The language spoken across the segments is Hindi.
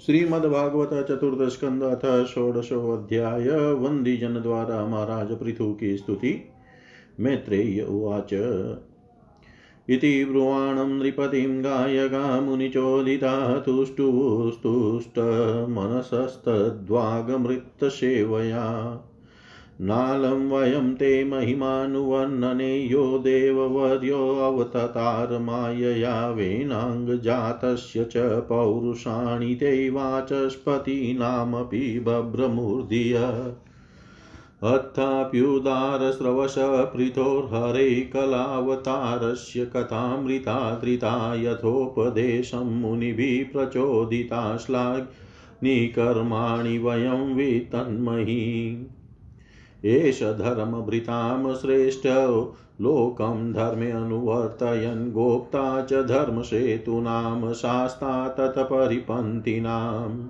श्रीमद्भागवत चतुर्दश स्कंद अथ षोडशो अध्याय वंदी जन द्वारा महाराज पृथु की स्तुति। मैत्रेय उवाच। इति ब्रुवाणं नृपतिं गायगा मुनिचोदिता तुष्टुस्तुष्टमनसस्तद्वागमृतसेवया नालं वयं ते महिमानुवर्णने, यो देववर्योऽवततार मायया वेनाङ्गजातस्य च पौरुषाणि ते वाचस्पतीनामपि बभ्रमूर्धिय अथाप्युदारस्रवश पृथोर्हरे कलावतारस्य कथामृता धृता यथोपदेशं मुनिभिः प्रचोदिता श्लाघ्निकर्माणि वयं वितन्महि। एष धर्मभृतां श्रेष्ठ, लोकं धर्मे अनुवर्तयन्, गोप्ता च धर्मसेतूनां शास्ता तत्परिपन्थिनाम्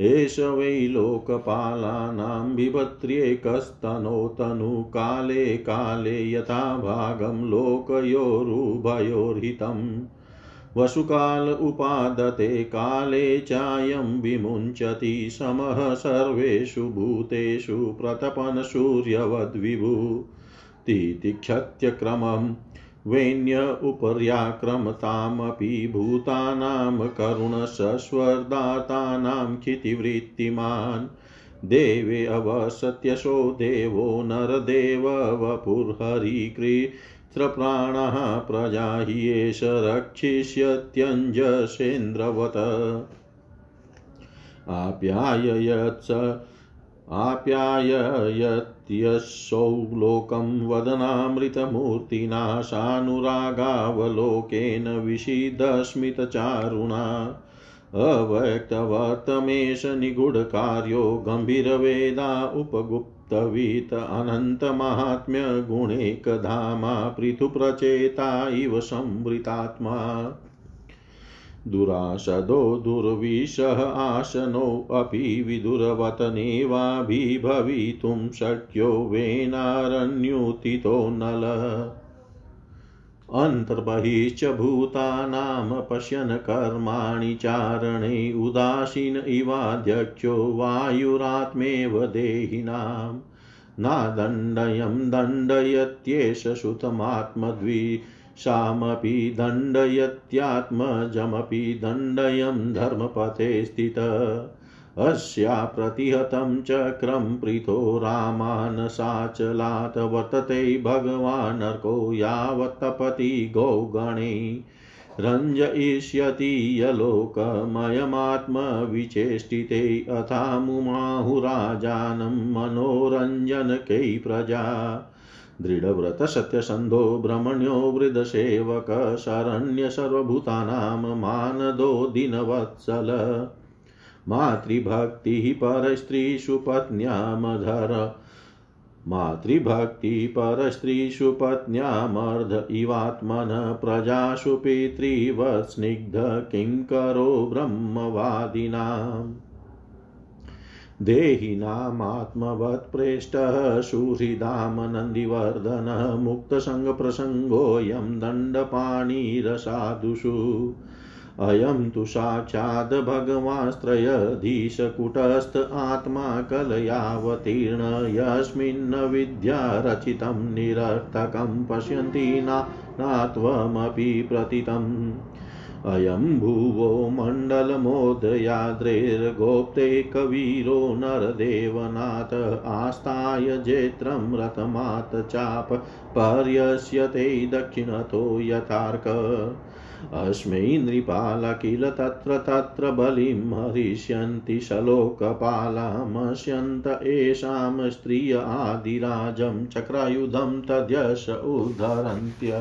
एष वै लोकपालानां बिभत्र्येकस्तनोतनुकाले काले यथा भागं लोकयोरुभयोर्हितम्। वसुकाल उपादते, काले चायं विमुञ्चति, समः सर्वेषु भूतेषु प्रतपन् सूर्यवद्विभूतितिक्षत्यक्रमम् वेण्य उपर्याक्रमतामपि भूतानां करुणसस्वर्दातानां चितिवृत्तिमान् देवे अवसत्यशो देवो नरदेव वपुर्हरिकृ पुत्रप्राणः प्रजा हि एष रक्षिष्यत्यञ्जसेन्द्रवत्। आप्याययत्स आप्याययत्यसौ लोकं वदनामृतमूर्तिना सानुरागावलोकेन विषिदस्मितचारुणा। अव्यक्तवर्तमेष निगूढकार्यो गम्भीरवेदा उपगुप्त तवीत अनन्तमात्म्यगुणेकधामा पृथुप्रचेता इव संवृतात्मा। दुराशदो दुर्विशः आसनोऽपि विदुरवतनेवाभिभवितुं शक्यो वेनारण्युतितो नल। अन्तर्बहिश्च भूतानां पश्यन् कर्माणि चारणे उदासीन इवाध्यक्षो वायुरात्मेव देहिनाम्। नादण्डयं दण्डयत्येष श्रुतमात्मद्विषामपि दण्डयत्यात्मजमपि दण्डयं धर्मपथे स्थित। अस्या प्रतिहतं चक्रं पृथो रामानसाचलात् वर्तते भगवानर्को यावत्तपति गौगणे। रञ्जयिष्यति यलोकमयमात्मविचेष्टिते अथा मुमाहुराजानं मनोरञ्जनकै प्रजा। दृढव्रतसत्यसन्धो भ्रमण्यो वृद्धसेवक शरण्य सर्वभूतानां मानदो दिनवत्सल। मातृभक्तिः परस्त्रीषु पत्न्यामधर मातृभक्तिः परस्त्रीषु पत्न्यामर्ध इवात्मन प्रजासु पितृवत् स्निग्ध, किङ्करो ब्रह्मवादिनाम् देहिनामात्मवत्प्रेष्टः सुहृदामनन्दिवर्धनः मुक्तसङ्गप्रसङ्गोऽयं दण्डपाणिरसाधुषु। अयं तु साक्षाद् भगवान्स्त्रयधीशकुटस्थ आत्मा कलयावतीर्ण यस्मिन्न विद्या रचितं निरर्थकं पश्यन्ति नात्वमपि प्रतितम् अयं भुवो मण्डलमोदयाद्रेर्गोप्ते कवीरो नरदेवनाथ आस्ताय जेत्रं रथमात् चाप पर्यस्यते दक्षिणतो यथार्क। अस्मै नृपाल किल तत्र तत्र बलिं हरिष्यन्ति शलोकपालामस्यन्त एषां स्त्रिय आदिराजं चक्रायुधं तद्यश उद्धरन्त्य।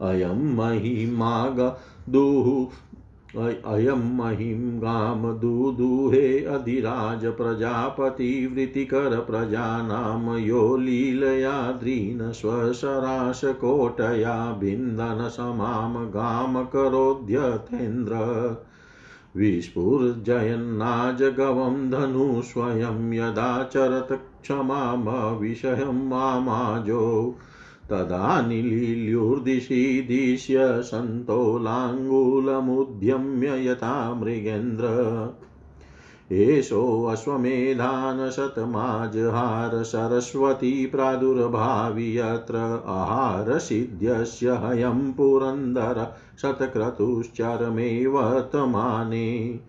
अयं महिमागदुः अयं महिं गामदुदुहे अधिराज प्रजापतिवृत्तिकरप्रजानां यो लीलया स्वशराशकोटया भिन्दनसमां गामकरोध्यथेन्द्र विस्फुर्जयन्नाजगवं धनु स्वयं यदा चरत क्षमामविषयं मामाजो। तदानिलील्युर्दिशि दिश्य सन्तोलाङ्गुलमुद्यम्य यथा मृगेन्द्र। एषोऽश्वमेधानशतमाजहार सरस्वती प्रादुर्भावि यत्र आहारसिद्ध्यस्य हयं पुरन्दर शतक्रतुश्चरमे वर्तमाने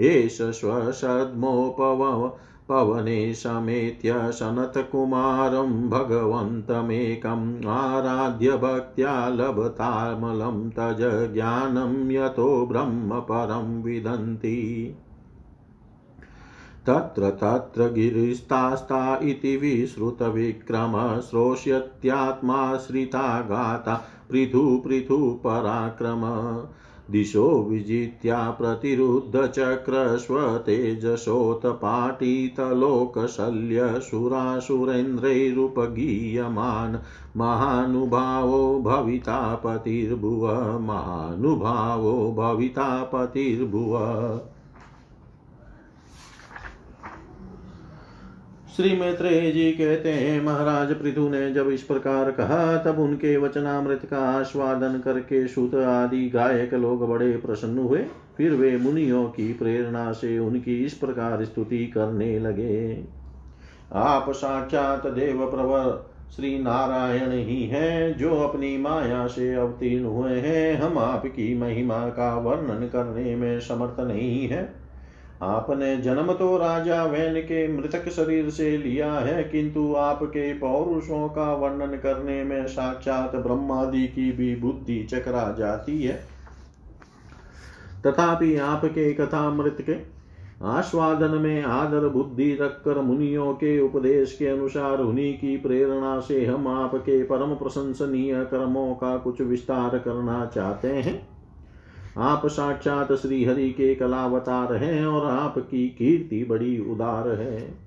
एष स्वसद्मोपव पवने समेत्य सनत्कुमारं भगवन्तमेकम् आराध्य भक्त्या लभतामलं तज ज्ञानं यतो ब्रह्म परं विदन्ति। तत्र तत्र गिरिस्तास्ता इति विश्रुतविक्रम श्रोष्यत्यात्माश्रिता गाता पृथु पृथु पराक्रम। दिशो विजित्या प्रतिरुद्धचक्रस्वतेजसोत्पाटितलोकशल्यसुरासुरेन्द्रैरुपगीयमान् महानुभावो भविता पतिर्भुव महानुभावो भविता पतिर्भुव श्री मैत्रेय जी कहते हैं, महाराज पृथु ने जब इस प्रकार कहा, तब उनके वचनामृत का आस्वादन करके सुत आदि गायक लोग बड़े प्रसन्न हुए। फिर वे मुनियों की प्रेरणा से उनकी इस प्रकार स्तुति करने लगे। आप साक्षात देव प्रवर श्री नारायण ही हैं, जो अपनी माया से अवतीर्ण हुए हैं। हम आपकी महिमा का वर्णन करने में समर्थ नहीं है। आपने जन्म तो राजा वैन के मृतक शरीर से लिया है, किंतु आपके पौरुषों का वर्णन करने में साक्षात ब्रह्मादि की भी बुद्धि चकरा जाती है। तथापि आपके कथा मृत के आस्वादन में आदर बुद्धि रखकर मुनियों के उपदेश के अनुसार उन्हीं की प्रेरणा से हम आपके परम प्रशंसनीय कर्मों का कुछ विस्तार करना चाहते हैं। आप साक्षात श्री हरि के कलावतार हैं और आपकी कीर्ति बड़ी उदार है।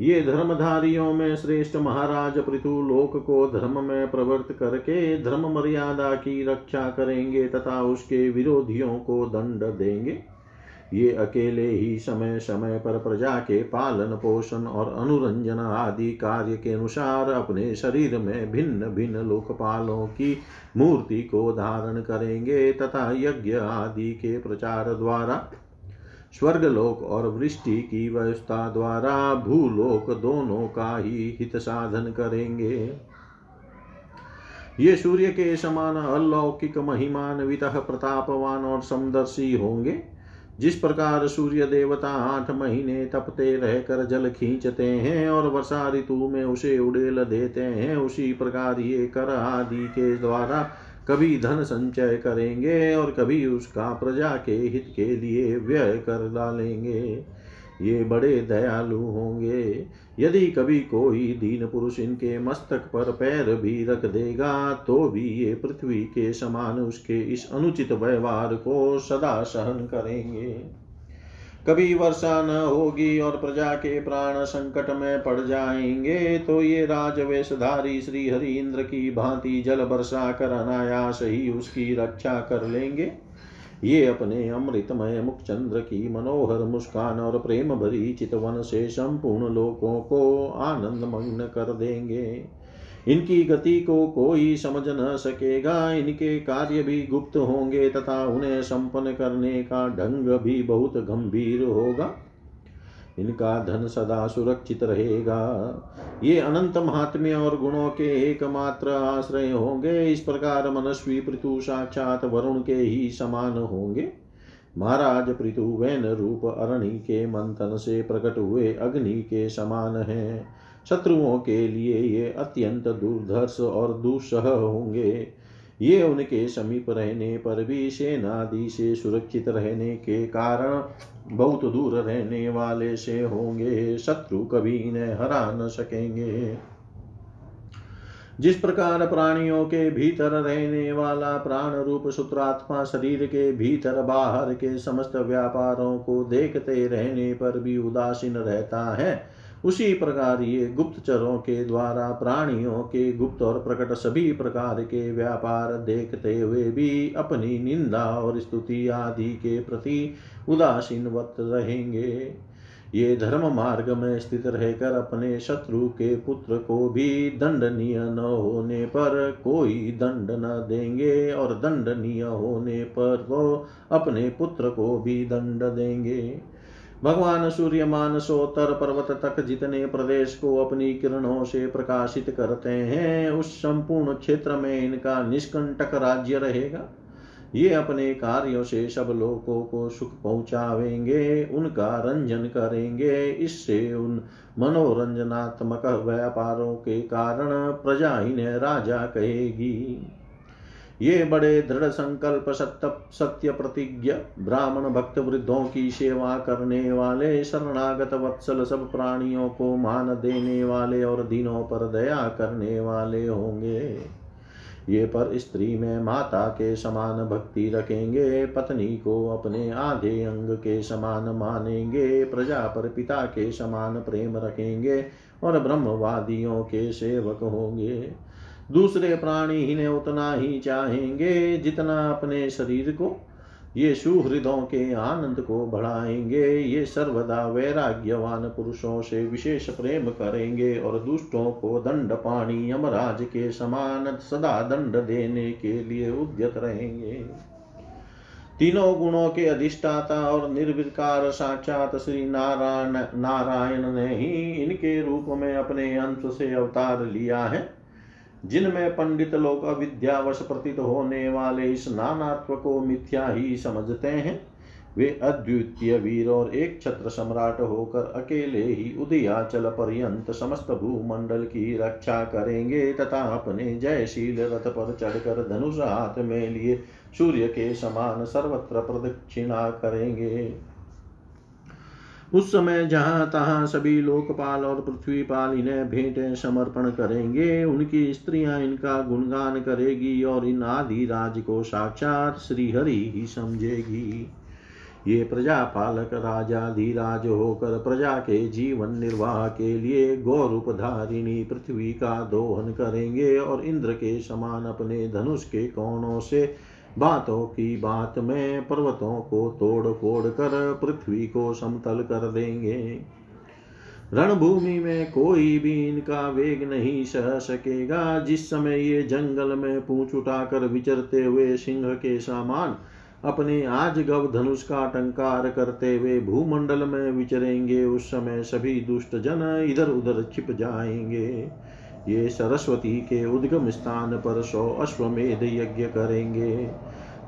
ये धर्मधारियों में श्रेष्ठ महाराज पृथु लोक को धर्म में प्रवृत्त करके धर्म मर्यादा की रक्षा करेंगे तथा उसके विरोधियों को दंड देंगे। ये अकेले ही समय समय पर प्रजा के पालन, पोषण और अनुरंजन आदि कार्य के अनुसार अपने शरीर में भिन्न भिन्न लोकपालों की मूर्ति को धारण करेंगे तथा यज्ञ आदि के प्रचार द्वारा, स्वर्गलोक और वृष्टि की व्यवस्था द्वारा भूलोक दोनों का ही हित साधन करेंगे। ये सूर्य के समान अलौकिक महिमान्वित प्रतापवान और समदर्शी होंगे। जिस प्रकार सूर्य देवता आठ महीने तपते रहकर जल खींचते हैं और वर्षा ऋतु में उसे उड़ेल देते हैं, उसी प्रकार ये कर आदि के द्वारा कभी धन संचय करेंगे और कभी उसका प्रजा के हित के लिए व्यय कर डालेंगे। ये बड़े दयालु होंगे। यदि कभी कोई दीन पुरुष इनके मस्तक पर पैर भी रख देगा तो भी ये पृथ्वी के समान उसके इस अनुचित व्यवहार को सदा सहन करेंगे। कभी वर्षा न होगी और प्रजा के प्राण संकट में पड़ जाएँगे तो ये राजवेशधारी श्री हरि इंद्र की भांति जल वर्षा कर अनायास ही उसकी रक्षा कर लेंगे। ये अपने अमृतमय मुखचंद्र की मनोहर मुस्कान और प्रेम भरी चितवन से संपूर्ण लोगों को आनंद मग्न कर देंगे। इनकी गति को कोई समझ न सकेगा, इनके कार्य भी गुप्त होंगे तथा उन्हें संपन्न करने का ढंग भी बहुत गंभीर होगा। इनका धन सदा सुरक्षित रहेगा। ये अनंत महात्म्य और गुणों के एकमात्र आश्रय होंगे। इस प्रकार मनस्वी पृथु साक्षात वरुण के ही समान होंगे। महाराज पृथु वैन रूप अरणि के मंथन से प्रकट हुए अग्नि के समान हैं। शत्रुओं के लिए ये अत्यंत दुर्धर्ष और दुस्सह होंगे। ये उनके समीप रहने पर भी सेनादि से सुरक्षित रहने के कारण बहुत दूर रहने वाले से होंगे, शत्रु कभी इन्हें हरा न सकेंगे। जिस प्रकार प्राणियों के भीतर रहने वाला प्राण रूप सूत्रात्मा शरीर के भीतर बाहर के समस्त व्यापारों को देखते रहने पर भी उदासीन रहता है उसी प्रकार ये गुप्तचरों के द्वारा, प्राणियों के गुप्त और प्रकट सभी प्रकार के व्यापार देखते हुए भी अपनी निंदा और स्तुति आदि के प्रति उदासीनवत रहेंगे। ये धर्म मार्ग में स्थित रहकर अपने शत्रु के पुत्र को भी दंडनीय न होने पर कोई दंड न देंगे और दंडनीय होने पर वो अपने पुत्र को भी दंड देंगे। भगवान सूर्य मानसोत्तर पर्वत तक जितने प्रदेश को अपनी किरणों से प्रकाशित करते हैं, उस संपूर्ण क्षेत्र में इनका निष्कंटक राज्य रहेगा। ये अपने कार्यों से सब लोगों को सुख पहुंचावेंगे, उनका रंजन करेंगे। इससे उन मनोरंजनात्मक व्यापारों के कारण प्रजा इन्हें राजा कहेगी। ये बड़े दृढ़ संकल्प सत्य सत्य प्रतिज्ञ ब्राह्मण भक्त वृद्धों की सेवा करने वाले, शरणागत वत्सल सब प्राणियों को मान देने वाले और दिनों पर दया करने वाले होंगे। ये पर स्त्री में माता के समान भक्ति रखेंगे, पत्नी को अपने आधे अंग के समान मानेंगे, प्रजा पर पिता के समान प्रेम रखेंगे और ब्रह्मवादियों के सेवक होंगे। दूसरे प्राणी इन्हें उतना ही चाहेंगे जितना अपने शरीर को। ये सुहृदों के आनंद को बढ़ाएँगे। ये सर्वदा वैराग्यवान पुरुषों से विशेष प्रेम करेंगे और दुष्टों को दंड पाणी यमराज के समान सदा दंड देने के लिए उद्यत रहेंगे। तीनों गुणों के अधिष्ठाता और निर्विकार साक्षात श्री नारायण नारायण ने ही इनके रूप में अपने अंश से अवतार लिया है। जिनमें पंडित लोग अविद्यावश प्रतीत होने वाले इस नानात्व को मिथ्या ही समझते हैं। वे अद्वितीय वीर और एक छत्र सम्राट होकर अकेले ही उदयाचल पर्यंत समस्त भूमंडल की रक्षा करेंगे तथा अपने जयशील रथ पर चढ़कर धनुष हाथ में लिए सूर्य के समान सर्वत्र प्रदक्षिणा करेंगे। उस समय जहाँ तहां सभी लोकपाल और पृथ्वीपाल इन्हें भेंटें समर्पण करेंगे, उनकी स्त्रियाँ इनका गुणगान करेगी और इन आदि राज को साक्षात श्रीहरि ही समझेगी। ये प्रजा पालक राजा धीराज होकर प्रजा के जीवन निर्वाह के लिए गौरूप धारिणी पृथ्वी का दोहन करेंगे और इंद्र के समान अपने धनुष के कोणों से बातों की बात में पर्वतों को तोड़ फोड़ कर पृथ्वी को समतल कर देंगे। रणभूमि में कोई भी इनका वेग नहीं सह सकेगा। जिस समय ये जंगल में पूछ उठाकर विचरते हुए सिंह के सामान अपने आज गव धनुष का टंकार करते हुए भूमंडल में विचरेंगे, उस समय सभी दुष्ट जन इधर उधर छिप जाएँगे। ये सरस्वती के उद्गम स्थान पर सौ अश्वमेध यज्ञ करेंगे।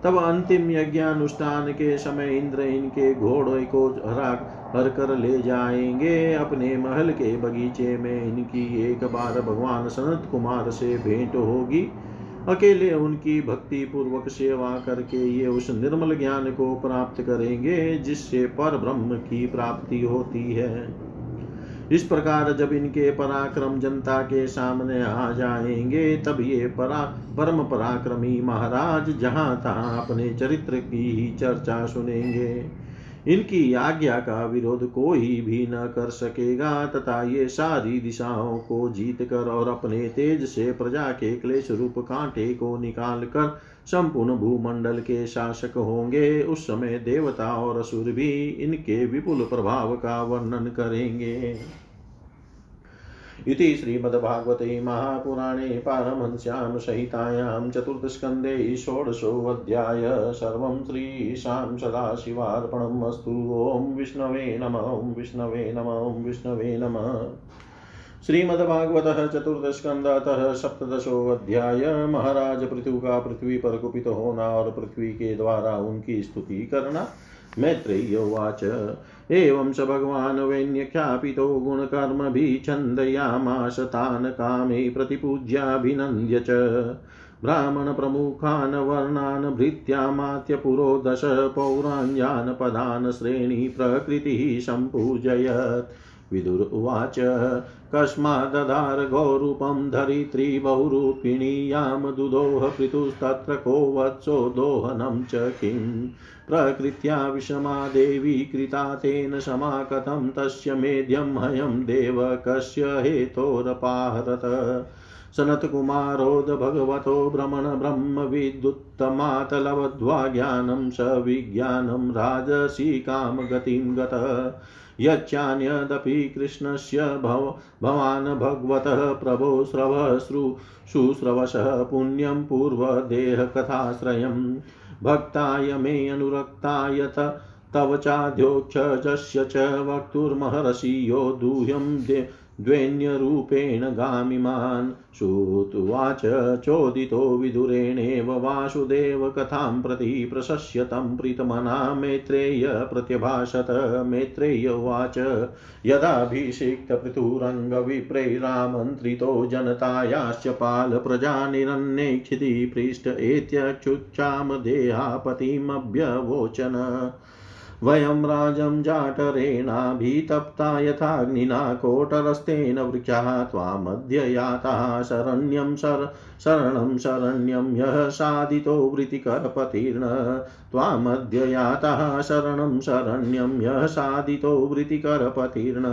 तब अंतिम यज्ञानुष्ठान के समय इंद्र इनके घोड़े को हरा हर कर ले जाएँगे। अपने महल के बगीचे में इनकी एक बार भगवान सनत कुमार से भेंट होगी। अकेले उनकी भक्ति पूर्वक सेवा करके ये उस निर्मल ज्ञान को प्राप्त करेंगे, जिससे पर ब्रह्म की प्राप्ति होती है। इस प्रकार जब इनके पराक्रम जनता के सामने आ जाएँगे, तब ये परा, परम पराक्रमी महाराज जहाँ तहाँ अपने चरित्र की ही चर्चा सुनेंगे। इनकी आज्ञा का विरोध कोई भी न कर सकेगा, तथा ये सारी दिशाओं को जीत कर और अपने तेज से प्रजा के क्लेश रूप कांटे को निकाल कर संपूर्ण भूमंडल के शासक होंगे। उस समय देवता और असुर भी इनके विपुल प्रभाव का वर्णन करेंगे। इति श्रीमद्भागवते महापुराणे पारमहंस्यां सहितायां चतुर्थस्कन्धे षोडशोऽध्याय सर्वं श्रीशां सदाशिवार्पणम् अस्तु। ॐ विष्णवे नम, ॐ विष्णवे नम, ॐ विष्णवे नमः। श्रीमद्भागवत चतुर्थस्कंदतः सप्तशोध्याय महाराज पृथु का पृथ्वी पर कुपित होना और पृथ्वी के द्वारा उनकी स्तुति करना। मैत्रेय उवाच। एवं स भगवान् वैन्यख्यापितो गुणकर्मभिः छन्दयामास तान् कामे प्रतिपूज्याभिनन्द्य च। ब्राह्मणप्रमुखान् वर्णान् भृत्यामात्य दश पौराञ्जान् पदान् श्रेणी प्रकृतिः सम्पूजयत्। विदुर उवाच कस्मादधार गौरूपं धरित्री बहुरूपिणीयां दुदोह पृथुस्तत्र को वत्सो दोहनं च किम् प्रकृत्या विषमा देवी कृता तेन समा कथं तस्य मेध्यं हयं देव कस्य हेतोरपाहरत सनत्कुमारोद भगवतो भ्रमण ब्रह्मविद्युत्तमातलवद्वा ज्ञानं स विज्ञानं राजसी कामगतिं गतः। यच्चान्यदपि कृष्णस्य भव, भवान् भगवतः प्रभो श्रवश्रु शुश्रवशः पुण्यं पूर्वदेहकथाश्रयं। भक्ताय मे अनुरक्ताय तव चाध्योक्षजस्य च वक्तुर्महर्षि यो दुह्यं द्वेन्यरूपेण गामिमान्। श्रुत्वाच चोदितो विदुरेणेव वासुदेव कथां प्रति प्रशस्य तं प्रीतमना मैत्रेय प्रत्यभाषत मैत्रेय उवाच। यदाभिषिक्तपृथुरङ्गविप्रैरामन्त्रितो जनतायाश्च पालप्रजानिरन्नेक्षिति पृष्ठ एत्यच्युच्चां देहापतिमभ्यवोचन वयं राजं जाटरेणाभितप्ता यथाग्निना कोटरस्तेन वृक्षाः त्वामद्य याताः शरण्यं शर, शरणं शरण्यं यः साधितो वृत्तिकरपतिर्न त्वामद्य यातः शरणं शरण्यं यः साधितो वृत्तिकरपतिर्न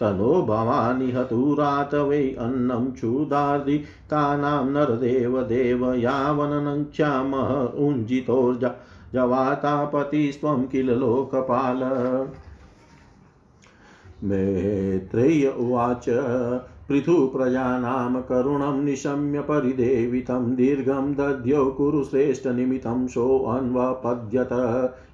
तनो भवानि हतुरात वै अन्नं क्षुदार्दितानां नरदेवदेव यावननङ्क्ष्यामः उञ्जितोर्जा जवातापतिस्त्वं किल लोकपाल। मैत्रेय उवाच, पृथु पृथुप्रजानां करुणं निशम्य परिदेवितं, दीर्घं दद्यो कुरुश्रेष्ठनिमितं सोऽन्वपद्यत।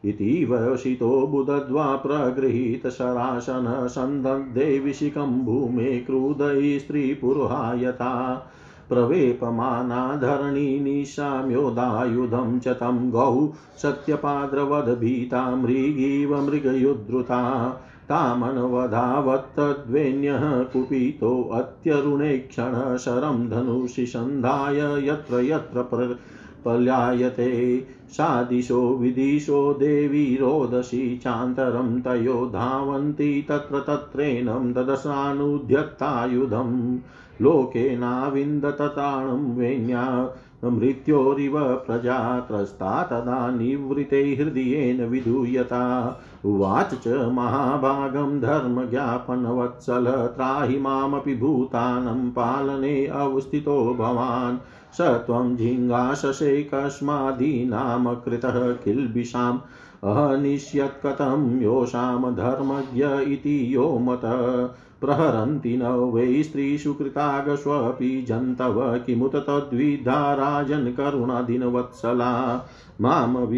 इति वशितो बुदद्वा प्रगृहीतशरासन सन्दग्धे विशिखं भूमे क्रुधैः स्त्रीपुरुहायता। प्रवेपमाना धरणी निशाम्योदायुधं च तं गौ सत्यपाद्रवद्भीता मृगीव मृगयुद्धृता तामनवधावत्तद्वेन्यः कुपितोऽत्यरुणे क्षणशरं धनुषि सन्धाय यत्र यत्र पल्यायते सादिशो विदिशो देवी रोदसी चान्तरं तयो धावन्ति तत्र तत्रेनं ददशानुध्यत्तायुधम्। लोकेनाविन्दतताणं वेण्या, मृत्योरिव प्रजा त्रस्ता तदा निवृते हृदयेन विधूयता। उवाच च महाभागं धर्मज्ञापनवत्सल, त्राहि मामपि भूतानं पालने अवस्थितो भवान्। स त्वं झिङ्गाशसे कस्मादीनामकृतः किल्बिषाम्। अहनिष्यत्कथं योषां धर्मज्ञ इति यो मतः। प्रहरन्ति न वै स्त्रीषु कृतागस्वपि जन्तव किमुत तद्विधा राजन् करुणादिनवत्सला। माम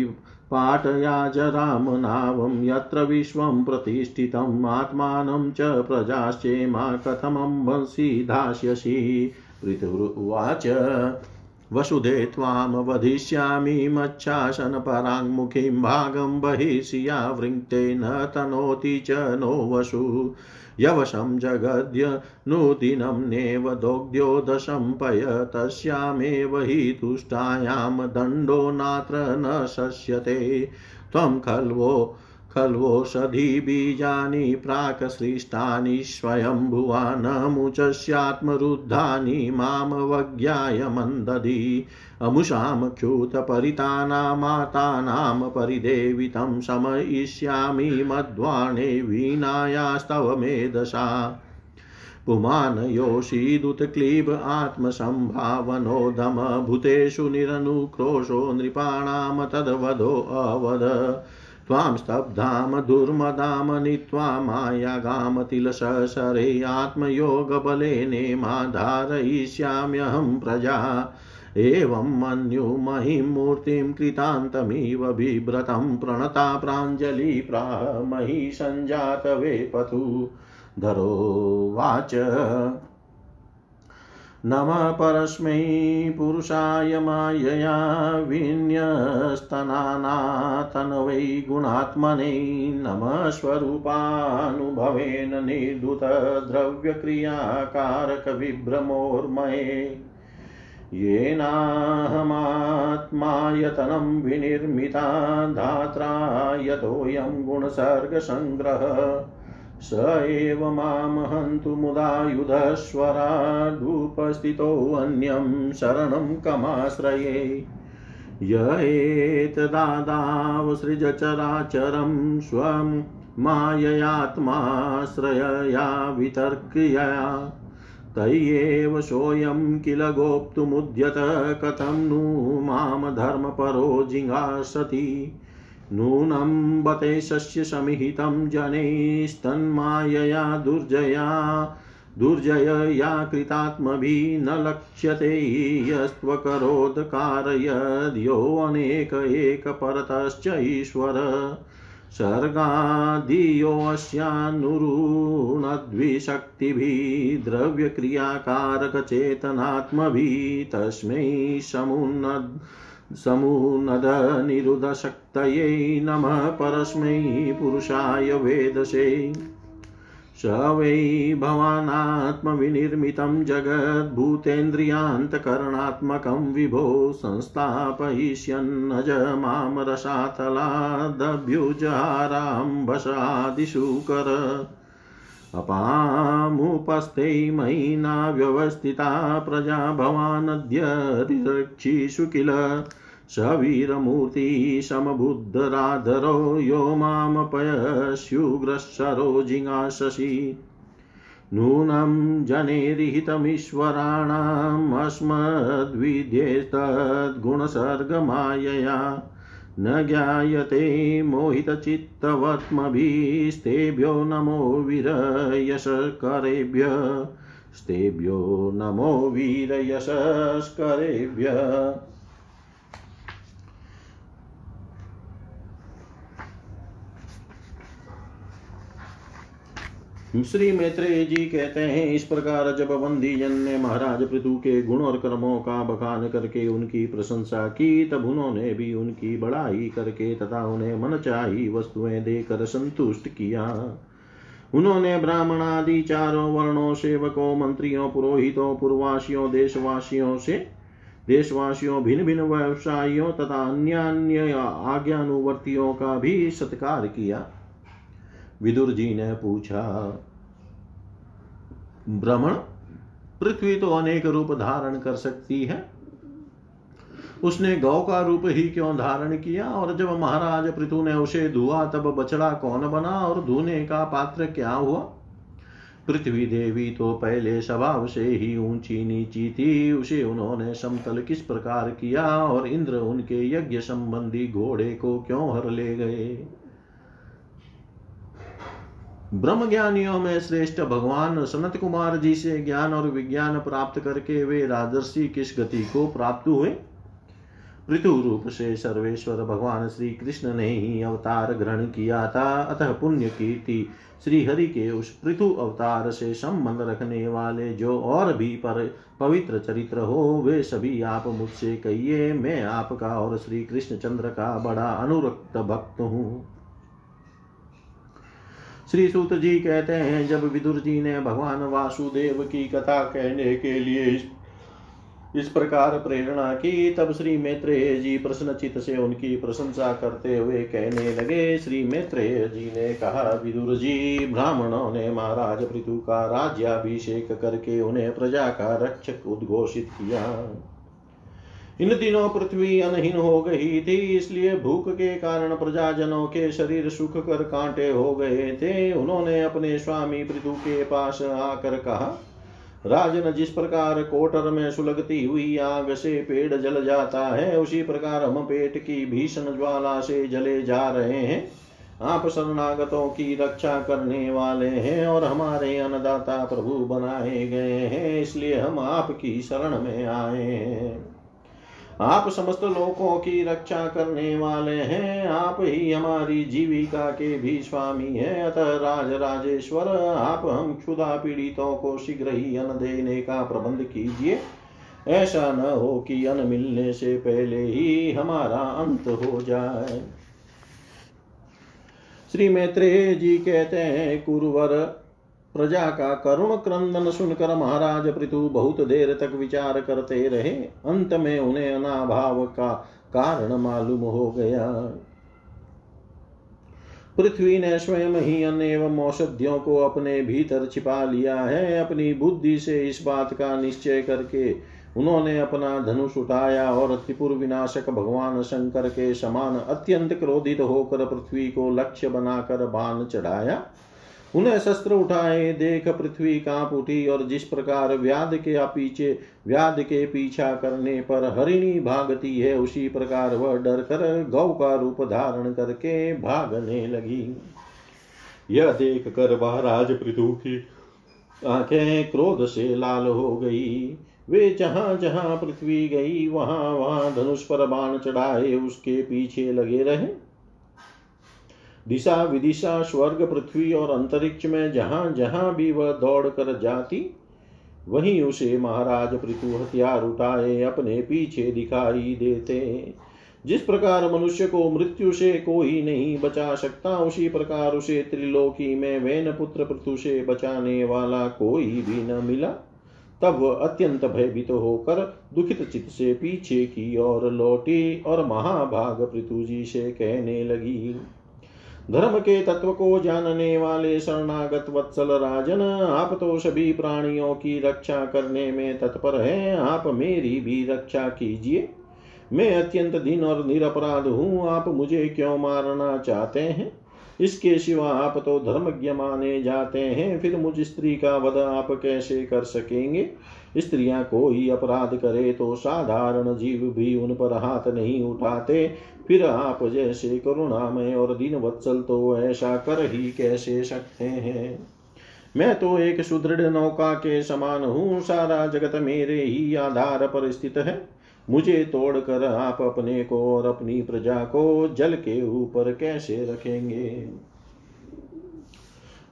पाठयाजरामनावं यत्र विश्वं प्रतिष्ठितम् आत्मानं च प्रजाश्चेमा कथमं वंसि धास्यसि पृथुरुवाच वसुधे त्वां वधिष्यामि मच्छासनपराङ्मुखीं भागं बहिर्षिया वृङ्क्ते न तनोति च नो वसु। यवशं जगद्य नूतिनं नेव दोग्ध्यो दशम्पय तस्यामेव हि तुष्टायां दण्डो नात्र न शस्यते त्वं खल्वो खल्वोषधिबीजानि प्राक्सृष्टानि स्वयंभुवा न मुचस्यात्मरुद्धानि मामवज्ञाय मन्दधि अमुषां च्युतपरितानामातानां परिदेवितं शमयिष्यामि मध्वाणे वीणायास्तव मेधसा। पुमानयोषीदुतक्लीब आत्मसम्भावनोदम भूतेषु निरनुक्रोशो नृपाणां तद्वधोऽवद त्वां स्तब्धां दुर्मदां नीत्वा मायागां तिलससरे आत्मयोगबलेनेमाधारयिष्याम्यहं प्रजा। एवं मन्युमहीं मूर्तिं कृतान्तमिव बिभ्रतं प्रणता प्राञ्जलि प्राह मही सञ्जातवे पतु धरोवाच नमः परस्मै पुरुषाय मायया विन्यस्तनानातनवै गुणात्मने नमः स्वरूपानुभवेन निर्धुतद्रव्यक्रियाकारकविभ्रमोर्मये येनाहमात्मायतनं विनिर्मिता धात्रा यतोऽयं गुणसर्गसङ्ग्रह। स एव माँ हन्तु मुदायुधस्वराडुपस्थितोऽन्यं शरणं कमाश्रये। य एतदादावसृज चराचरं स्वं माययात्माश्रयया वितर्क्यया तय्येव सोऽयं किल गोप्तुमुद्यत कथं नु माँ धर्मपरो जिङ्गासति नूनं बते शस्यसमिहितं जनैस्तन्मायया दुर्जया, दुर्जयया कृतात्मभिः न लक्ष्यते यस्त्वकरोदकारयद्योऽनेक एकपरतश्च ईश्वर। सर्गादियोऽस्यानुरुणद्विशक्तिभिः द्रव्यक्रियाकारकचेतनात्मभिः तस्मै समुन्नद् समुन्नदनिरुधशक्तये नमः परस्मै पुरुषाय वेदसे। स वै भवानात्मविनिर्मितं जगद्भूतेन्द्रियान्तकरणात्मकं विभो संस्थापयिष्यन्नज माँ रसातलादभ्युजहाराम्भसादिषु कर अपामुपस्थे मयि नाव्यवस्थिता प्रजा भवानद्य ऋक्षिषु किल। सवीरमूर्ति समबुद्धराधरो यो मामपयस्युग्रशरो जिज्ञाससि। नूनं जनेरिहितमीश्वराणामस्मद्विद्येस्तद्गुणसर्गमायया न ज्ञायते मोहितचित्तवत्मभिस्तेभ्यो नमो वीरयशकरेभ्य स्तेभ्यो नमो वीरयशस्करेभ्य। श्री मैत्रेय जी कहते हैं, इस प्रकार जब बंदी जन ने महाराज पृथु के गुण और कर्मों का बखान करके उनकी प्रशंसा की, तब उन्होंने भी उनकी बड़ाई करके तथा उन्हें मन चाही वस्तुएँ देकर संतुष्ट किया। उन्होंने ब्राह्मण आदि चारों वर्णों, सेवकों, मंत्रियों, पुरोहितों पूर्वासियों देशवासियों से, देशवासियों भिन्न भिन्न व्यवसायियों तथा अन्य अन्य आज्ञानुवर्तियों का भी सत्कार किया। विदुर जी ने पूछा भ्रमण पृथ्वी तो अनेक रूप धारण कर सकती है? उसने गौ का रूप ही क्यों धारण किया? और जब महाराज पृथु ने उसे धुआ, तब बछड़ा कौन बना और धुने का पात्र क्या हुआ? पृथ्वी देवी तो पहले स्वभाव से ही ऊँची नीची थी, उसे उन्होंने समतल किस प्रकार किया और इंद्र उनके यज्ञ संबंधी घोड़े को क्यों हर ले गए? ब्रह्म ज्ञानियों में श्रेष्ठ भगवान सनत कुमार जी से ज्ञान और विज्ञान प्राप्त करके वे राजर्षि किस गति को प्राप्त हुए? पृथु रूप से सर्वेश्वर भगवान श्री कृष्ण ने ही अवतार ग्रहण किया था। अतः पुण्य कीर्ति श्री हरि के उस पृथु अवतार से संबंध रखने वाले जो और भी पर पवित्र चरित्र हो, वे सभी आप मुझसे कहिए, मैं आपका और श्री कृष्ण चंद्र का बड़ा अनुरक्त भक्त हूँ। श्री सूत जी कहते हैं जब विदुर जी ने भगवान वासुदेव की कथा कहने के लिए इस, प्रकार प्रेरणा की तब श्री मैत्रेय जी प्रश्नचित से उनकी प्रशंसा करते हुए कहने लगे श्री मैत्रेय जी ने कहा विदुर जी ब्राह्मणों ने महाराज पृथु का राज्याभिषेक करके उन्हें प्रजा का रक्षक उद्घोषित किया। इन दिनों पृथ्वी अनहीन हो गई थी, इसलिए भूख के कारण प्रजाजनों के शरीर सुख कर कांटे हो गए थे। उन्होंने अपने स्वामी पृथु के पास आकर कहा, राजन, जिस प्रकार कोटर में सुलगती हुई आग से पेड़ जल जाता है, उसी प्रकार हम पेट की भीषण ज्वाला से जले जा रहे हैं। आप शरणागतों की रक्षा करने वाले हैं और हमारे अन्नदाता प्रभु बनाए गए हैं, इसलिए हम आपकी शरण में आए हैं। आप समस्त लोकों की रक्षा करने वाले हैं। आप ही हमारी जीविका के भी स्वामी हैं। अतः राज राजेश्वर आप हम क्षुदा पीड़ितों को शीघ्र ही अन्न देने का प्रबंध कीजिए। ऐसा न हो कि अन्न मिलने से पहले ही हमारा अंत हो जाए। श्री मैत्रेय जी कहते हैं, कुरुवर प्रजा का करुण क्रंदन सुनकर महाराज पृथु बहुत देर तक विचार करते रहे। अंत में उन्हें अनाभाव का कारण मालूम हो गया। पृथ्वी ने स्वयं ही अन्य एवं औषधियों को अपने भीतर छिपा लिया है। अपनी बुद्धि से इस बात का निश्चय करके उन्होंने अपना धनुष उठाया और त्रिपुर विनाशक भगवान शंकर के समान अत्यंत क्रोधित होकर पृथ्वी को लक्ष्य बनाकर बाण चढ़ाया। उन्हें शस्त्र उठाए, देख पृथ्वी काँप उठी और जिस प्रकार व्याध के पीछे, व्याध के पीछा करने पर हरिणी भागती है, उसी प्रकार वह डर कर गौ का रूप धारण करके भागने लगी। यह देख कर महाराज पृथु की आँखें क्रोध से लाल हो गई। वे जहाँ जहाँ पृथ्वी गई, वहाँ वहाँ धनुष पर बाण चढ़ाए, उसके पीछे लगे रहे। दिशा, विदिशा, स्वर्ग, पृथ्वी और अंतरिक्ष में जहाँ जहाँ भी वह दौड़ कर जाती, वहीं उसे महाराज पृथु हथियार उठाए, अपने पीछे दिखाई देते। जिस प्रकार मनुष्य को मृत्यु से कोई नहीं बचा सकता, उसी प्रकार उसे त्रिलोकी में वैन पुत्र पृथु से बचाने वाला कोई भी न मिला। तब वह अत्यंत भयभीत तो होकर दुखित चित्त से पीछे की ओर लौटी और महाभाग पृथु जी से कहने लगी धर्म के तत्व को जानने वाले शरणागत वत्सल राजन, आप तो सभी प्राणियों की रक्षा करने में तत्पर हैं, आप मेरी भी रक्षा कीजिए। मैं अत्यंत दिन और निरपराध हूँ, आप मुझे क्यों मारना चाहते हैं? इसके सिवा आप तो धर्मज्ञ माने जाते हैं, फिर मुझ स्त्री का वध आप कैसे कर सकेंगे? स्त्रियाँ कोई अपराध करे तो साधारण जीव भी उन पर हाथ नहीं उठाते। फिर आप जैसे करुणामय और दीन वत्सल तो ऐसा कर ही कैसे सकते हैं? मैं तो एक सुदृढ़ नौका के समान हूँ, सारा जगत मेरे ही आधार पर स्थित है। मुझे तोड़कर आप अपने को और अपनी प्रजा को जल के ऊपर कैसे रखेंगे?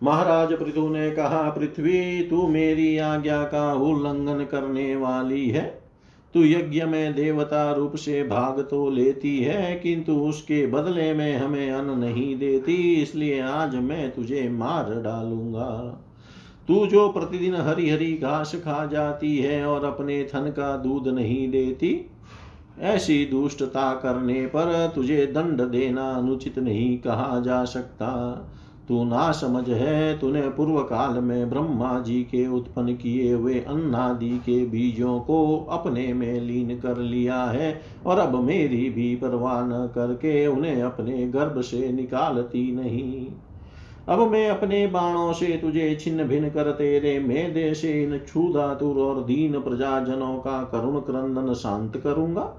महाराज पृथु ने कहा, पृथ्वी, तू मेरी आज्ञा का उल्लंघन करने वाली है। तू यज्ञ में देवता रूप से भाग तो लेती है, किंतु उसके बदले में हमें अन्न नहीं देती, इसलिए आज मैं तुझे मार डालूँगा। तू जो प्रतिदिन हरी हरी घास खा जाती है और अपने थन का दूध नहीं देती, ऐसी दुष्टता करने पर तुझे दंड देना अनुचित नहीं कहा जा सकता। तू ना समझ है, तूने पूर्व काल में ब्रह्मा जी के उत्पन्न किए हुए अन्नादि के बीजों को अपने में लीन कर लिया है और अब मेरी भी परवाह न करके उन्हें अपने गर्भ से निकालती नहीं। अब मैं अपने बाणों से तुझे छिन्न भिन्न कर तेरे मेदे से इन क्षुधातुर और दीन प्रजाजनों का करुण क्रंदन शांत करूँगा।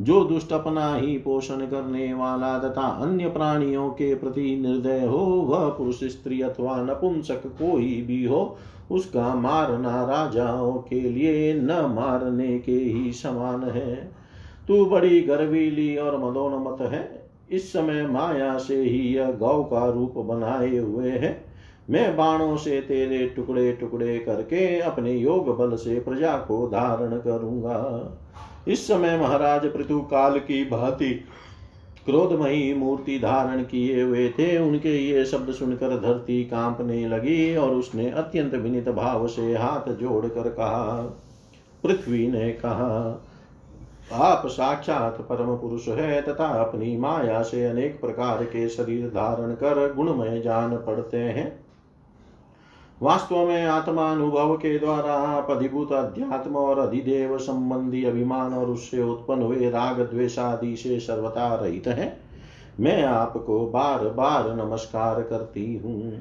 जो दुष्ट अपना ही पोषण करने वाला तथा अन्य प्राणियों के प्रति निर्दय हो, वह पुरुष, स्त्री अथवा नपुंसक कोई भी हो, उसका मारना राजाओं के लिए न मारने के ही समान है। तू बड़ी गर्वीली और मदोन्मत है। इस समय माया से ही यह गौ का रूप बनाए हुए है। मैं बाणों से तेरे टुकड़े टुकड़े करके अपने योग बल से प्रजा को धारण करूँगा। इस समय महाराज पृथु काल की भांति क्रोधमयी मूर्ति धारण किए हुए थे। उनके ये शब्द सुनकर धरती कांपने लगी और उसने अत्यंत विनित भाव से हाथ जोड़कर कहा, पृथ्वी ने कहा आप साक्षात परम पुरुष है तथा अपनी माया से अनेक प्रकार के शरीर धारण कर गुणमय जान पड़ते हैं। वास्तव में आत्मा अनुभव के द्वारा आप अधिभूत अध्यात्म और अधिदेव संबंधी अभिमान और उससे उत्पन्न हुए राग द्वेषादि से सर्वता रहित है। मैं आपको बार बार नमस्कार करती हूँ।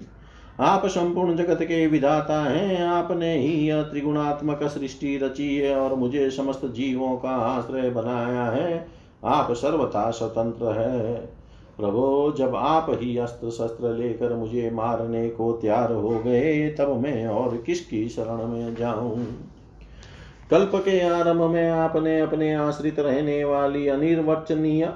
आप संपूर्ण जगत के विधाता हैं। आपने ही यह त्रिगुणात्मक सृष्टि रची है और मुझे समस्त जीवों का आश्रय बनाया है। आप सर्वथा स्वतंत्र है। प्रभो, जब आप ही अस्त्र शस्त्र लेकर मुझे मारने को तैयार हो गए, तब मैं और किसकी शरण में जाऊँ? कल्प के आरंभ में आपने अपने आश्रित रहने वाली अनिर्वचनीय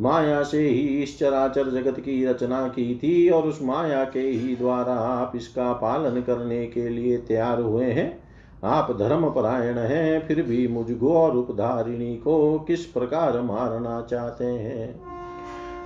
माया से ही इस चराचर जगत की रचना की थी और उस माया के ही द्वारा आप इसका पालन करने के लिए तैयार हुए हैं। आप धर्म परायण हैं, फिर भी मुझ और उपधारिणी को किस प्रकार मारना चाहते हैं?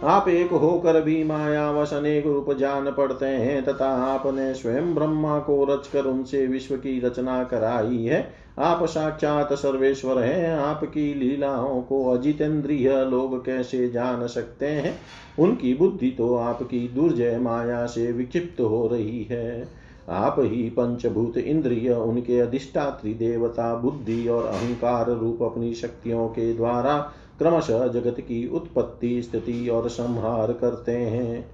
आप एक होकर भी मायावश अनेक रूप जान पड़ते हैं, तथा आपने स्वयं ब्रह्मा को रचकर उनसे विश्व की रचना कराई है। आप साक्षात सर्वेश्वर हैं, आपकी लीलाओं को अजितेंद्रिय लोग कैसे जान सकते हैं? उनकी बुद्धि तो आपकी दुर्जय माया से विक्षिप्त हो रही है। आप ही पंचभूत इंद्रिय, उनके अधिष्ठात्री देवता, बुद्धि और अहंकार रूप अपनी शक्तियों के द्वारा क्रमशः जगत की उत्पत्ति, स्थिति और संहार करते हैं।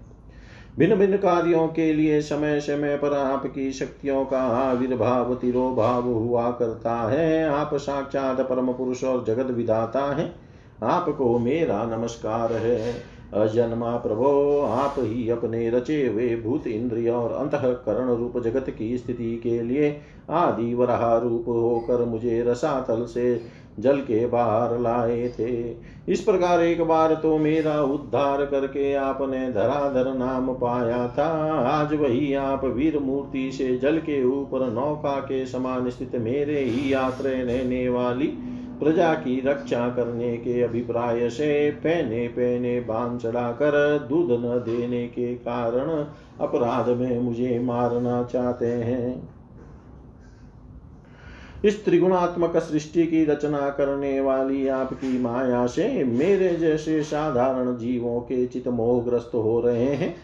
भिन्न भिन्न कार्यों के लिए समय समय पर आपकी शक्तियों का आविर्भाव, तिरोभाव हुआ करता है। आप साक्षात परम पुरुष और जगत विधाता है। आपको मेरा नमस्कार है। अजन्मा प्रभो, आप ही अपने रचे हुए भूत इंद्रिय और अंतकरण रूप जगत की स्थिति के लिए आदि वराह रूप होकर मुझे रसातल से जल के बाहर लाए थे। इस प्रकार एक बार तो मेरा उद्धार करके आपने धराधर नाम पाया था। आज वही आप वीर मूर्ति से जल के ऊपर नौका के समान स्थित मेरे ही आश्रय रहने वाली प्रजा की रक्षा करने के अभिप्राय से पहने पहने बाँध चढ़ाकर दूध न देने के कारण अपराध में मुझे मारना चाहते हैं। इस त्रिगुणात्मक सृष्टि की रचना करने वाली आपकी माया से मेरे जैसे साधारण जीवों के चित मोहग्रस्त हो रहे हैं।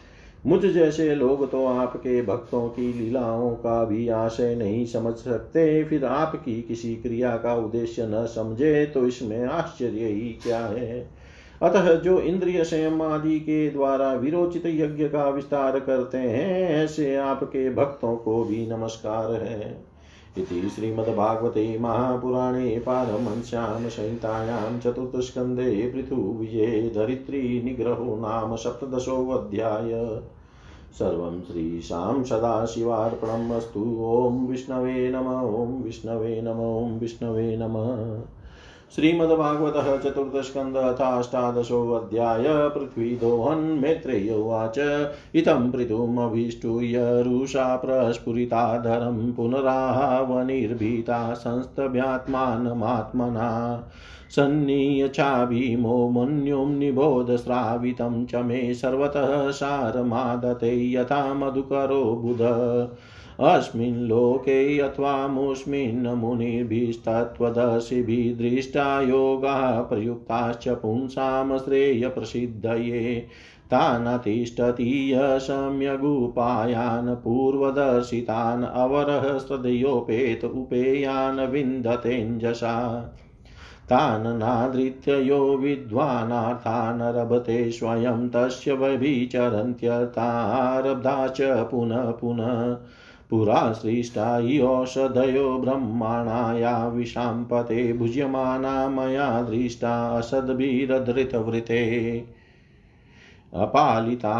मुझ जैसे लोग तो आपके भक्तों की लीलाओं का भी आशय नहीं समझ सकते। फिर आपकी किसी क्रिया का उद्देश्य न समझे तो इसमें आश्चर्य ही क्या है। अतः जो इंद्रिय संयम आदि के द्वारा विरोचित यज्ञ का विस्तार करते हैं, ऐसे आपके भक्तों को भी नमस्कार है। इति श्रीमद्भागवते महापुराणे पारमंस्यां संहितायां चतुर्थस्कन्धे पृथुविजये धरित्रीनिग्रहो नाम सप्तदशोऽध्याय। सर्वं श्रीशां सदाशिवार्पणम् अस्तु ॐ विष्णवे नम, ॐ विष्णवे नम, ॐ विष्णवे नमः। श्रीमद्भागवत चतुर्थस्कन्द अथाष्टादशोऽध्याय पृथ्वीदोहन् मैत्रेय उवाच। इतं पृथुमभिष्टूय रुषा प्रस्फुरिताधरं पुनराहवनिर्भीता संस्तभ्यात्मानमात्मना। सन्नीयचाभिमो मन्युं निबोधस्रावितं च मे सर्वतः सारमादते यथा मधुकरो बुध। अस्मिन् लोके अथवा मुस्मिन् मुनिभिस्तत्त्वदर्शिभिः दृष्टा योगाः प्रयुक्ताश्च पुंसां श्रेयप्रसिद्धये तानतिष्ठति सम्यगुपायान् पूर्वदर्शितान् अवरः सदयोपेत उपेयान् विन्दतेञ्जसा तान् नादृत्य यो विद्वानार्थान् रभते स्वयं तस्य व्यभिचरन्त्यर्थारब्धा च पुनः पुनः पुरा सृष्टा औषधयो ब्रह्माणाया विशाम्पते भुज्यमाना मया दृष्टा असद्भिरधृतवृते अपालिता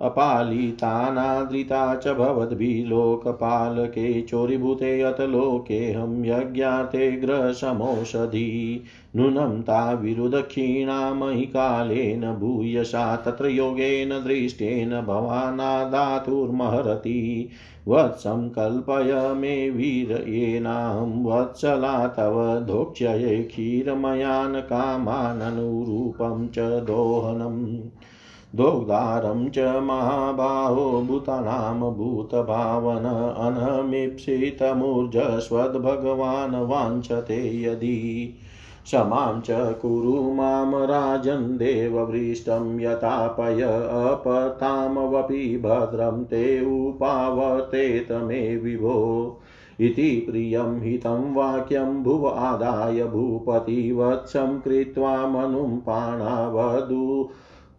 अपालितानादृता च भवद्भिलोकपालके चोरिभूते अतलोकेऽहं यज्ञार्थे ग्रसमौषधी नूनं ताविरुदक्षिणामयि कालेन भूयसा, तत्र योगेन दृष्टेन भवानादातुर्महरति। वत्सं कल्पय मे वीर्येनाहं वत्सला तव धोक्ष्ये क्षीरमयान् कामाननुरूपं च दोहनम्। दोग्धारं च महाबाहो भूतानां भूतभावन अनमीप्सितमूर्जस्वद्भगवान् वाञ्छते यदि। क्षमां च कुरु माँ राजन् देववृष्टं यतापय अपतामवपि भद्रं ते उपावर्तेत मे विभो। इति प्रियं हितं वाक्यं भुव आदाय भूपतिवत्सं कृत्वा मनुं पाणावधू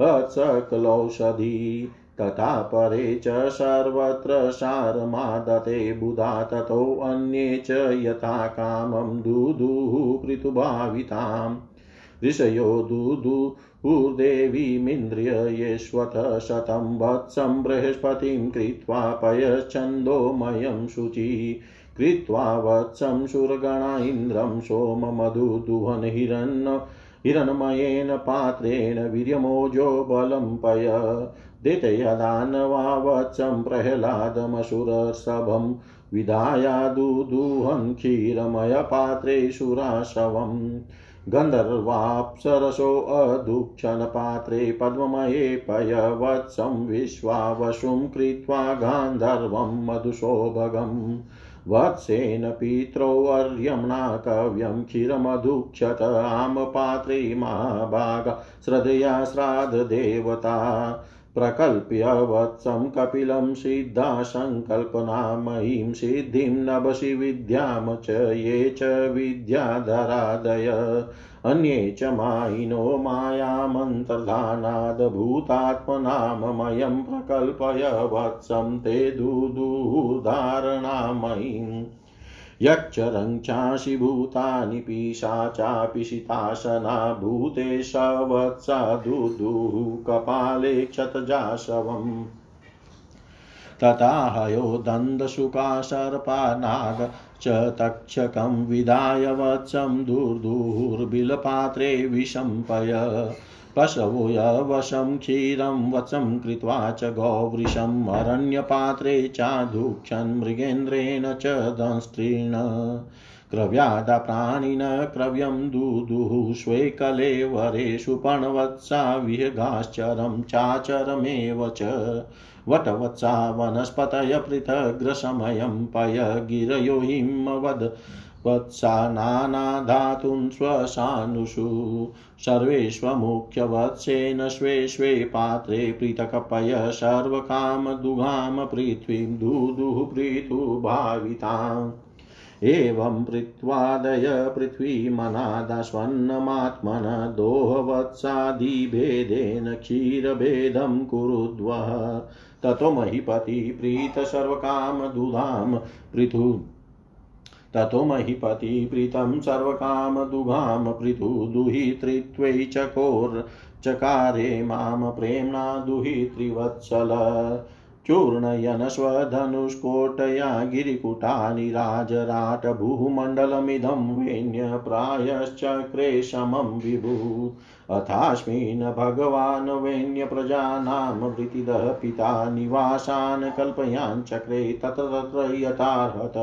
वत्सकलौषधी तथा परे च सर्वत्र सारमादते बुधा ततोऽन्ये च यथा कामं दुदुः पृथुभाविताम्। ऋषयो दुदुहुर्देवीमिन्द्रियेष्वथ शतं वत्सं बृहस्पतिं कृत्वा पयश्चन्दोमयं शुचि। कृत्वा वत्सं सुरगणा इन्द्रं सोममधुदुहन् हिरण्य हिरण्मयेन पात्रेण वीर्यमोजो बलं पय। दितयदानवावत्सं प्रह्लादमसुरसभं। विधायादुदुहन् क्षीरमयपात्रे सुराशवम् गन्धर्वाप्सरसोऽधुक्षणपात्रे पद्ममये पयवत्सं विश्वावसुं कृत्वा गान्धर्वं मधुशोभगम्। वत्सेन पित्रोऽर्यम्णा कव्यं क्षीरमधुक्षत आमपात्रे महाभागा श्रद्धया श्राद्धदेवता प्रकल्प्य वत्सं कपिलं सिद्धा सङ्कल्पना महीं सिद्धिं नभसि विद्यां च ये च विद्याधरादय। अन्ये च मायिनो मायामन्तर्धानादभूतात्मनाममयं प्रकल्पय वत्सं ते दुदुधारणामयीम्। यक्षरञ्चासि भूतानि पिशाचापिशितासना भूते सवत्सा दुदुः कपाले क्षतजाशवम्। तथा हयो दन्दशुका सर्पानाग च तक्षकं विधाय वत्सं दुर्दुर्बिलपात्रे विशम्पय। पशवोऽवशं क्षीरं वत्सं कृत्वा च गौवृषम् अरण्यपात्रे चाधुक्षन् मृगेन्द्रेण च दंस्त्रीण क्रव्यादप्राणिन क्रव्यं दुदुः स्वे कलेवरेषु पणवत्सा विहगाश्चरं चाचरमेव च। वटवत्सा वनस्पतय पृथग्रसमयं पय गिरयो हिमवद वत्सा नानाधातुं स्वशानुषु सर्वेष्वमुख्यवत्सेन स्वे स्वे पात्रे पृथक्पय सर्वकामदुघां पृथ्वीं दुदुः पृथुभाविताम् एवं पृथ्वादय पृथ्वीमनादस्वन्नमात्मन दोहवत्सादिभेदेन क्षीरभेदं कुरुद्वः। ततो महीपति प्रीत सर्वकामदुधां पृथु। ततो महीपति प्रीतं सर्वकामदुघां पृथु दुहितृत्वै चकोर चकारे माँ प्रेम्णा दुहितृवत्सल। चूर्णयन स्वधनुष्कोटया गिरिकुटानि राजराटभूमण्डलमिदं वेण्य प्रायश्चक्रे समं विभु अथास्मिन् भगवान् वेण्यप्रजानां वृतिदः पिता निवासान् कल्पयान् चक्रे तत्र तत्र यथार्हत।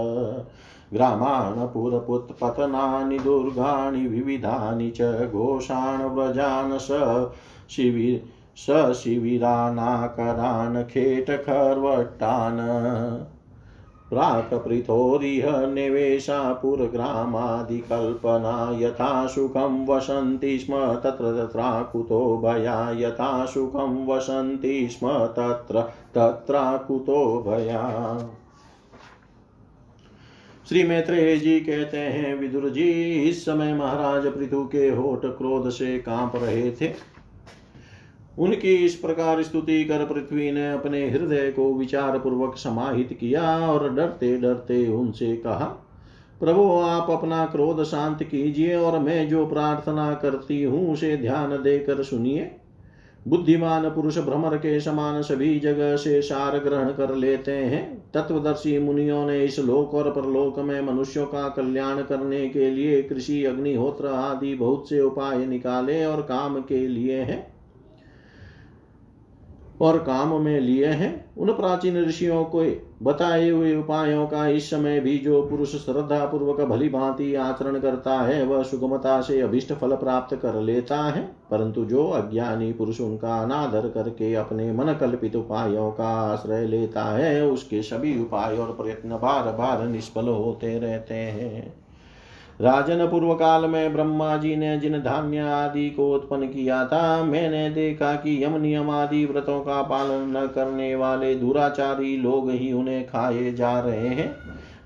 ग्रामान् पुरपुत्पतनानि दुर्गाणि विविधानि च घोषान् व्रजान् स शिवि सशिविरानाकरान् खेटखर्वट्टान् प्राक्पृथोरिह निवेशा पुरग्रामादिकल्पना यथा सुखं वसन्ति स्म तत्र तत्राकुतो भया, यथा सुखं वसन्ति स्म तत्र तत्राकुतो भया। श्री मैत्रेय जी कहते हैं, विदुर जी, इस समय महाराज पृथु के होठ क्रोध से काँप रहे थे। उनकी इस प्रकार स्तुति कर पृथ्वी ने अपने हृदय को विचार पूर्वक समाहित किया और डरते डरते उनसे कहा, प्रभु, आप अपना क्रोध शांत कीजिए और मैं जो प्रार्थना करती हूँ, उसे ध्यान देकर सुनिए। बुद्धिमान पुरुष भ्रमर के समान सभी जगह से सार ग्रहण कर लेते हैं। तत्वदर्शी मुनियों ने इस लोक और परलोक में मनुष्यों का कल्याण करने के लिए कृषि, अग्निहोत्र आदि बहुत से उपाय निकाले और काम के लिए हैं। और काम में लिए हैं। उन प्राचीन ऋषियों को बताए हुए उपायों का इस समय भी जो पुरुष श्रद्धा पूर्वक भली भांति आचरण करता है, वह सुगमता से अभिष्ट फल प्राप्त कर लेता है। परंतु जो अज्ञानी पुरुष उनका अनादर करके अपने मन कल्पित उपायों का आश्रय लेता है, उसके सभी उपाय और प्रयत्न बार बार निष्फल होते रहते हैं। राजन पूर्व काल में ब्रह्मा जी ने जिन धान्य आदि को उत्पन्न किया था, मैंने देखा कि यम नियम आदि व्रतों का पालन न करने वाले दुराचारी लोग ही उन्हें खाए जा रहे हैं।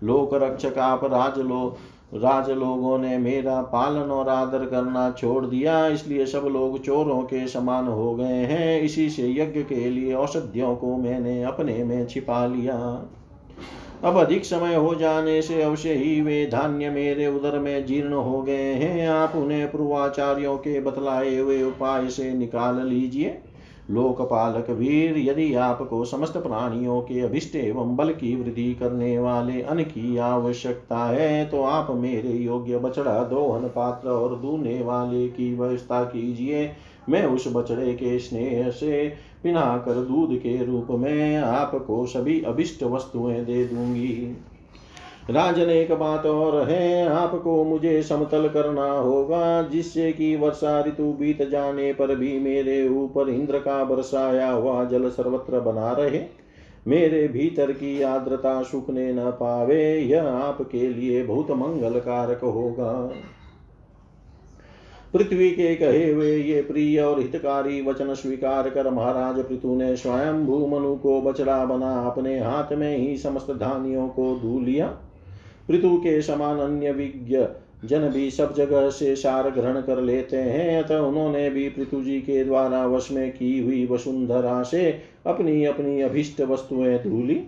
लोक रक्षक आप राजलो राज लोगों ने मेरा पालन और आदर करना छोड़ दिया, इसलिए सब लोग चोरों के समान हो गए हैं। इसी से यज्ञ के लिए औषधियों को मैंने अपने में छिपा लिया। अब अधिक समय हो जाने से अवश्य ही वे धान्य मेरे उदर में जीर्ण हो गए हैं। आप उन्हें पूर्वाचार्यों के बतलाए हुए उपाय से निकाल लीजिए। लोकपालक वीर, यदि आपको समस्त प्राणियों के अभिष्ट एवं बल की वृद्धि करने वाले अन्न की आवश्यकता है तो आप मेरे योग्य बछड़ा, दोहन पात्र और दूने वाले की व्यवस्था कीजिए। मैं उस बछड़े के स्नेह से पिनाकर दूध के रूप में आपको सभी अभिष्ट वस्तुएँ दे दूँगी। राजन एक बात और है, आपको मुझे समतल करना होगा, जिससे कि वर्षा ऋतु बीत जाने पर भी मेरे ऊपर इंद्र का बरसाया हुआ जल सर्वत्र बना रहे। मेरे भीतर की आर्द्रता सूखने न पावे, यह आपके लिए बहुत मंगल कारक होगा। पृथ्वी के कहे हुए ये प्रिय और हितकारी वचन स्वीकार कर महाराज पृथु ने स्वयं भूमनु को बछड़ा बना, अपने हाथ में ही समस्त धानियों को धू लिया। पृथु के समान अन्य विज्ञ जन भी सब जगह से सार ग्रहण कर लेते हैं, अतः उन्होंने भी पृथु जी के द्वारा वश में की हुई वसुंधरा से अपनी अपनी अभिष्ट वस्तुएँ धूली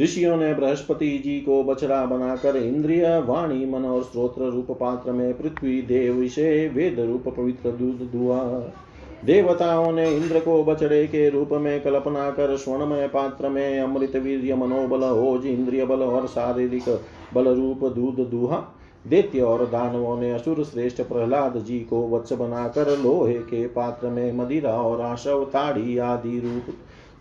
ऋषियों ने बृहस्पति जी को बछड़ा बनाकर इंद्रिय, वाणी, मन और स्त्रोत्र रूप पात्र में पृथ्वी, देव से वेद रूप पवित्र दूध दुआ। देवताओं ने इंद्र को बछड़े के रूप में कल्पना कर स्वर्णमय पात्र में अमृत वीर्य, मनोबल, ओज, इंद्रिय बल और शारीरिक बल रूप दूध दुहा। दैत्य और दानवों ने असुर श्रेष्ठ प्रहलाद जी को वत्स बनाकर लोहे के पात्र में मदिरा और आशव, ताड़ी आदि रूप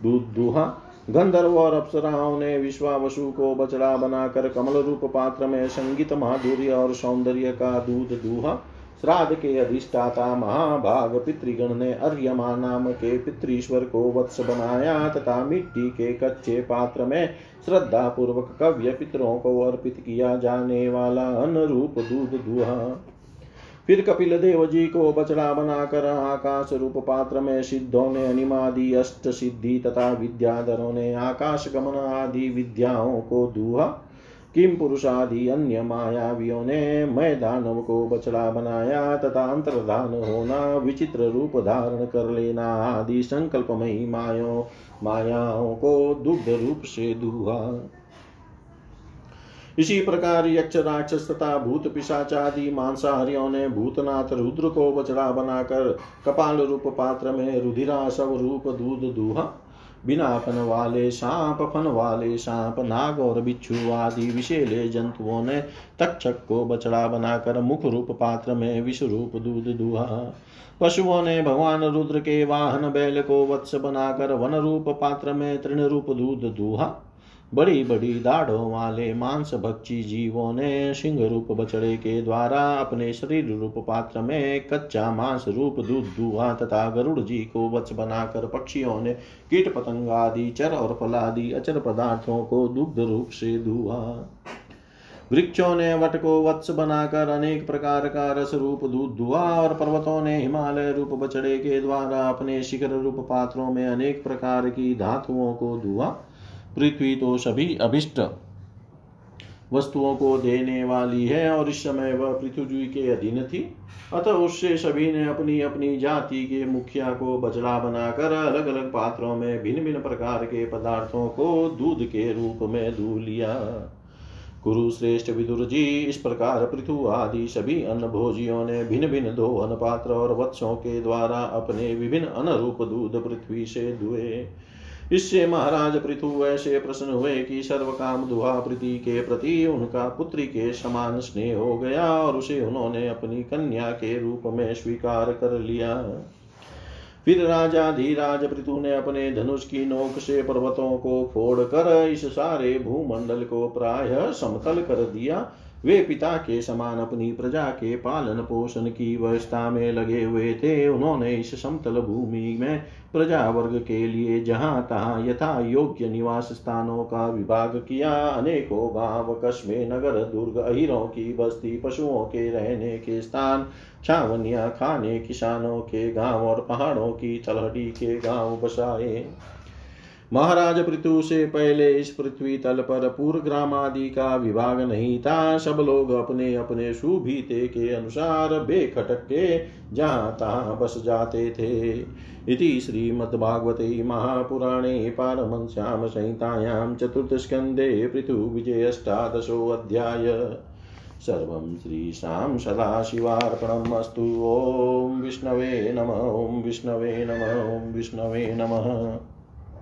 दूध दुहा। गंधर्व और अप्सराओं ने विश्वावसु को बचड़ा बनाकर कमल रूप पात्र में संगीत माधुर्य और सौंदर्य का दूध दूहा। श्राद्ध के अधिष्ठाता महाभाग पितृगण ने अर्यमा नाम के पितृश्वर को वत्स बनाया तथा मिट्टी के कच्चे पात्र में श्रद्धा पूर्वक कव्य पितरों को अर्पित किया जाने वाला अनुरूप दूध दुहा। फिर कपिल देव जी को बछड़ा बनाकर आकाश रूप पात्र में सिद्धों ने अनिमादि, अष्ट सिद्धि तथा विद्याधरों ने आकाश गमन आदि विद्याओं को दुहा। किम पुरुषादि अन्य मायावियों ने मैं दानव को बछड़ा बनाया तथा अंतर्धान होना, विचित्र रूप धारण कर लेना आदि संकल्पमयी मायो, मायाओं को दुग्ध रूप से दुहा। इसी प्रकार यक्ष राक्षस तथा भूत पिशाचादि मांसाहारियों ने भूतनाथ रुद्र को बछड़ा बनाकर कपाल रूप पात्र में रुधिरा सब रूप दूध दूहा बिना फन वाले सांप, फन वाले सांप, नाग और बिच्छू आदि विशेले जंतुओं ने तक्षक को बछड़ा बनाकर मुख रूप पात्र में विष रूप दूध दुहा। पशुओं ने भगवान रुद्र के वाहन बैल को वत्स बनाकर वन रूप पात्र में तृण रूप दूध दुहा। बड़ी बड़ी दाढ़ों वाले मांस भक्षी जीवों ने सिंह रूप बछड़े के द्वारा अपने शरीर रूप पात्र में कच्चा मांस रूप दूध दुआ तथा गरुड़ जी को वत्स बनाकर पक्षियों ने कीट पतंग आदि, चर और फलादि अचर पदार्थों को दुग्ध रूप से दुआ वृक्षों ने वट को वत्स बनाकर अनेक प्रकार का रस रूप दूध दुआ और पर्वतों ने हिमालय रूप बछड़े के द्वारा अपने शिखर रूप पात्रों में अनेक प्रकार की धातुओं को दुआ पृथ्वी तो सभी अभिष्ट। वस्तुओं को देने वाली है और इस समय वह पृथ्वी के अधीन थी। अतः उससे सभी ने अपनी अपनी जाति के मुखिया को बजड़ा बनाकर अलग अलग पात्रों में भिन्न भिन्न प्रकार के पदार्थों को दूध के रूप में दू लिया। गुरु श्रेष्ठ विदुर जी, इस प्रकार पृथु आदि सभी अन्न भोजियों ने भिन्न भिन्न दो अन्न पात्र और वत्सों के द्वारा अपने विभिन्न अनुरूप दूध पृथ्वी से दुए इससे महाराज पृथु ऐसे प्रश्न हुए कि सर्व काम दुहा प्रीति के प्रति उनका पुत्री के समान स्नेह हो गया और उसे उन्होंने अपनी कन्या के रूप में स्वीकार कर लिया। फिर राजा धीराज पृथु ने अपने धनुष की नोक से पर्वतों को फोड़ कर इस सारे भूमंडल को प्राय समतल कर दिया वे पिता के समान अपनी प्रजा के पालन पोषण की व्यवस्था में लगे हुए थे। उन्होंने इस समतल भूमि में प्रजा वर्ग के लिए जहाँ तहाँ यथा योग्य निवास स्थानों का विभाग किया। अनेकों गाँव, कस्बे, नगर, दुर्ग, अहिरों की बस्ती, पशुओं के रहने के स्थान, छावनिया, खाने, किसानों के गाँव और पहाड़ों की तलहटी के गाँव बसाए। महाराज पृथु से पहले इस पृथ्वी तल पर पूर्व ग्राम आदि का विभाग नहीं था। सब लोग अपने अपने सुभीते के अनुसार बेखटक के जहाँ तहाँ बस जाते थे। इति श्रीमद्भागवते महापुराणे पारमश्याम संहितायां चतुर्थस्कन्धे पृथुविजयष्टादशोऽध्याय सर्वं श्रीशां सदाशिवार्पणम् अस्तु। ॐ विष्णवे नम, ॐ विष्णवे नम, ॐ विष्णवे नमः।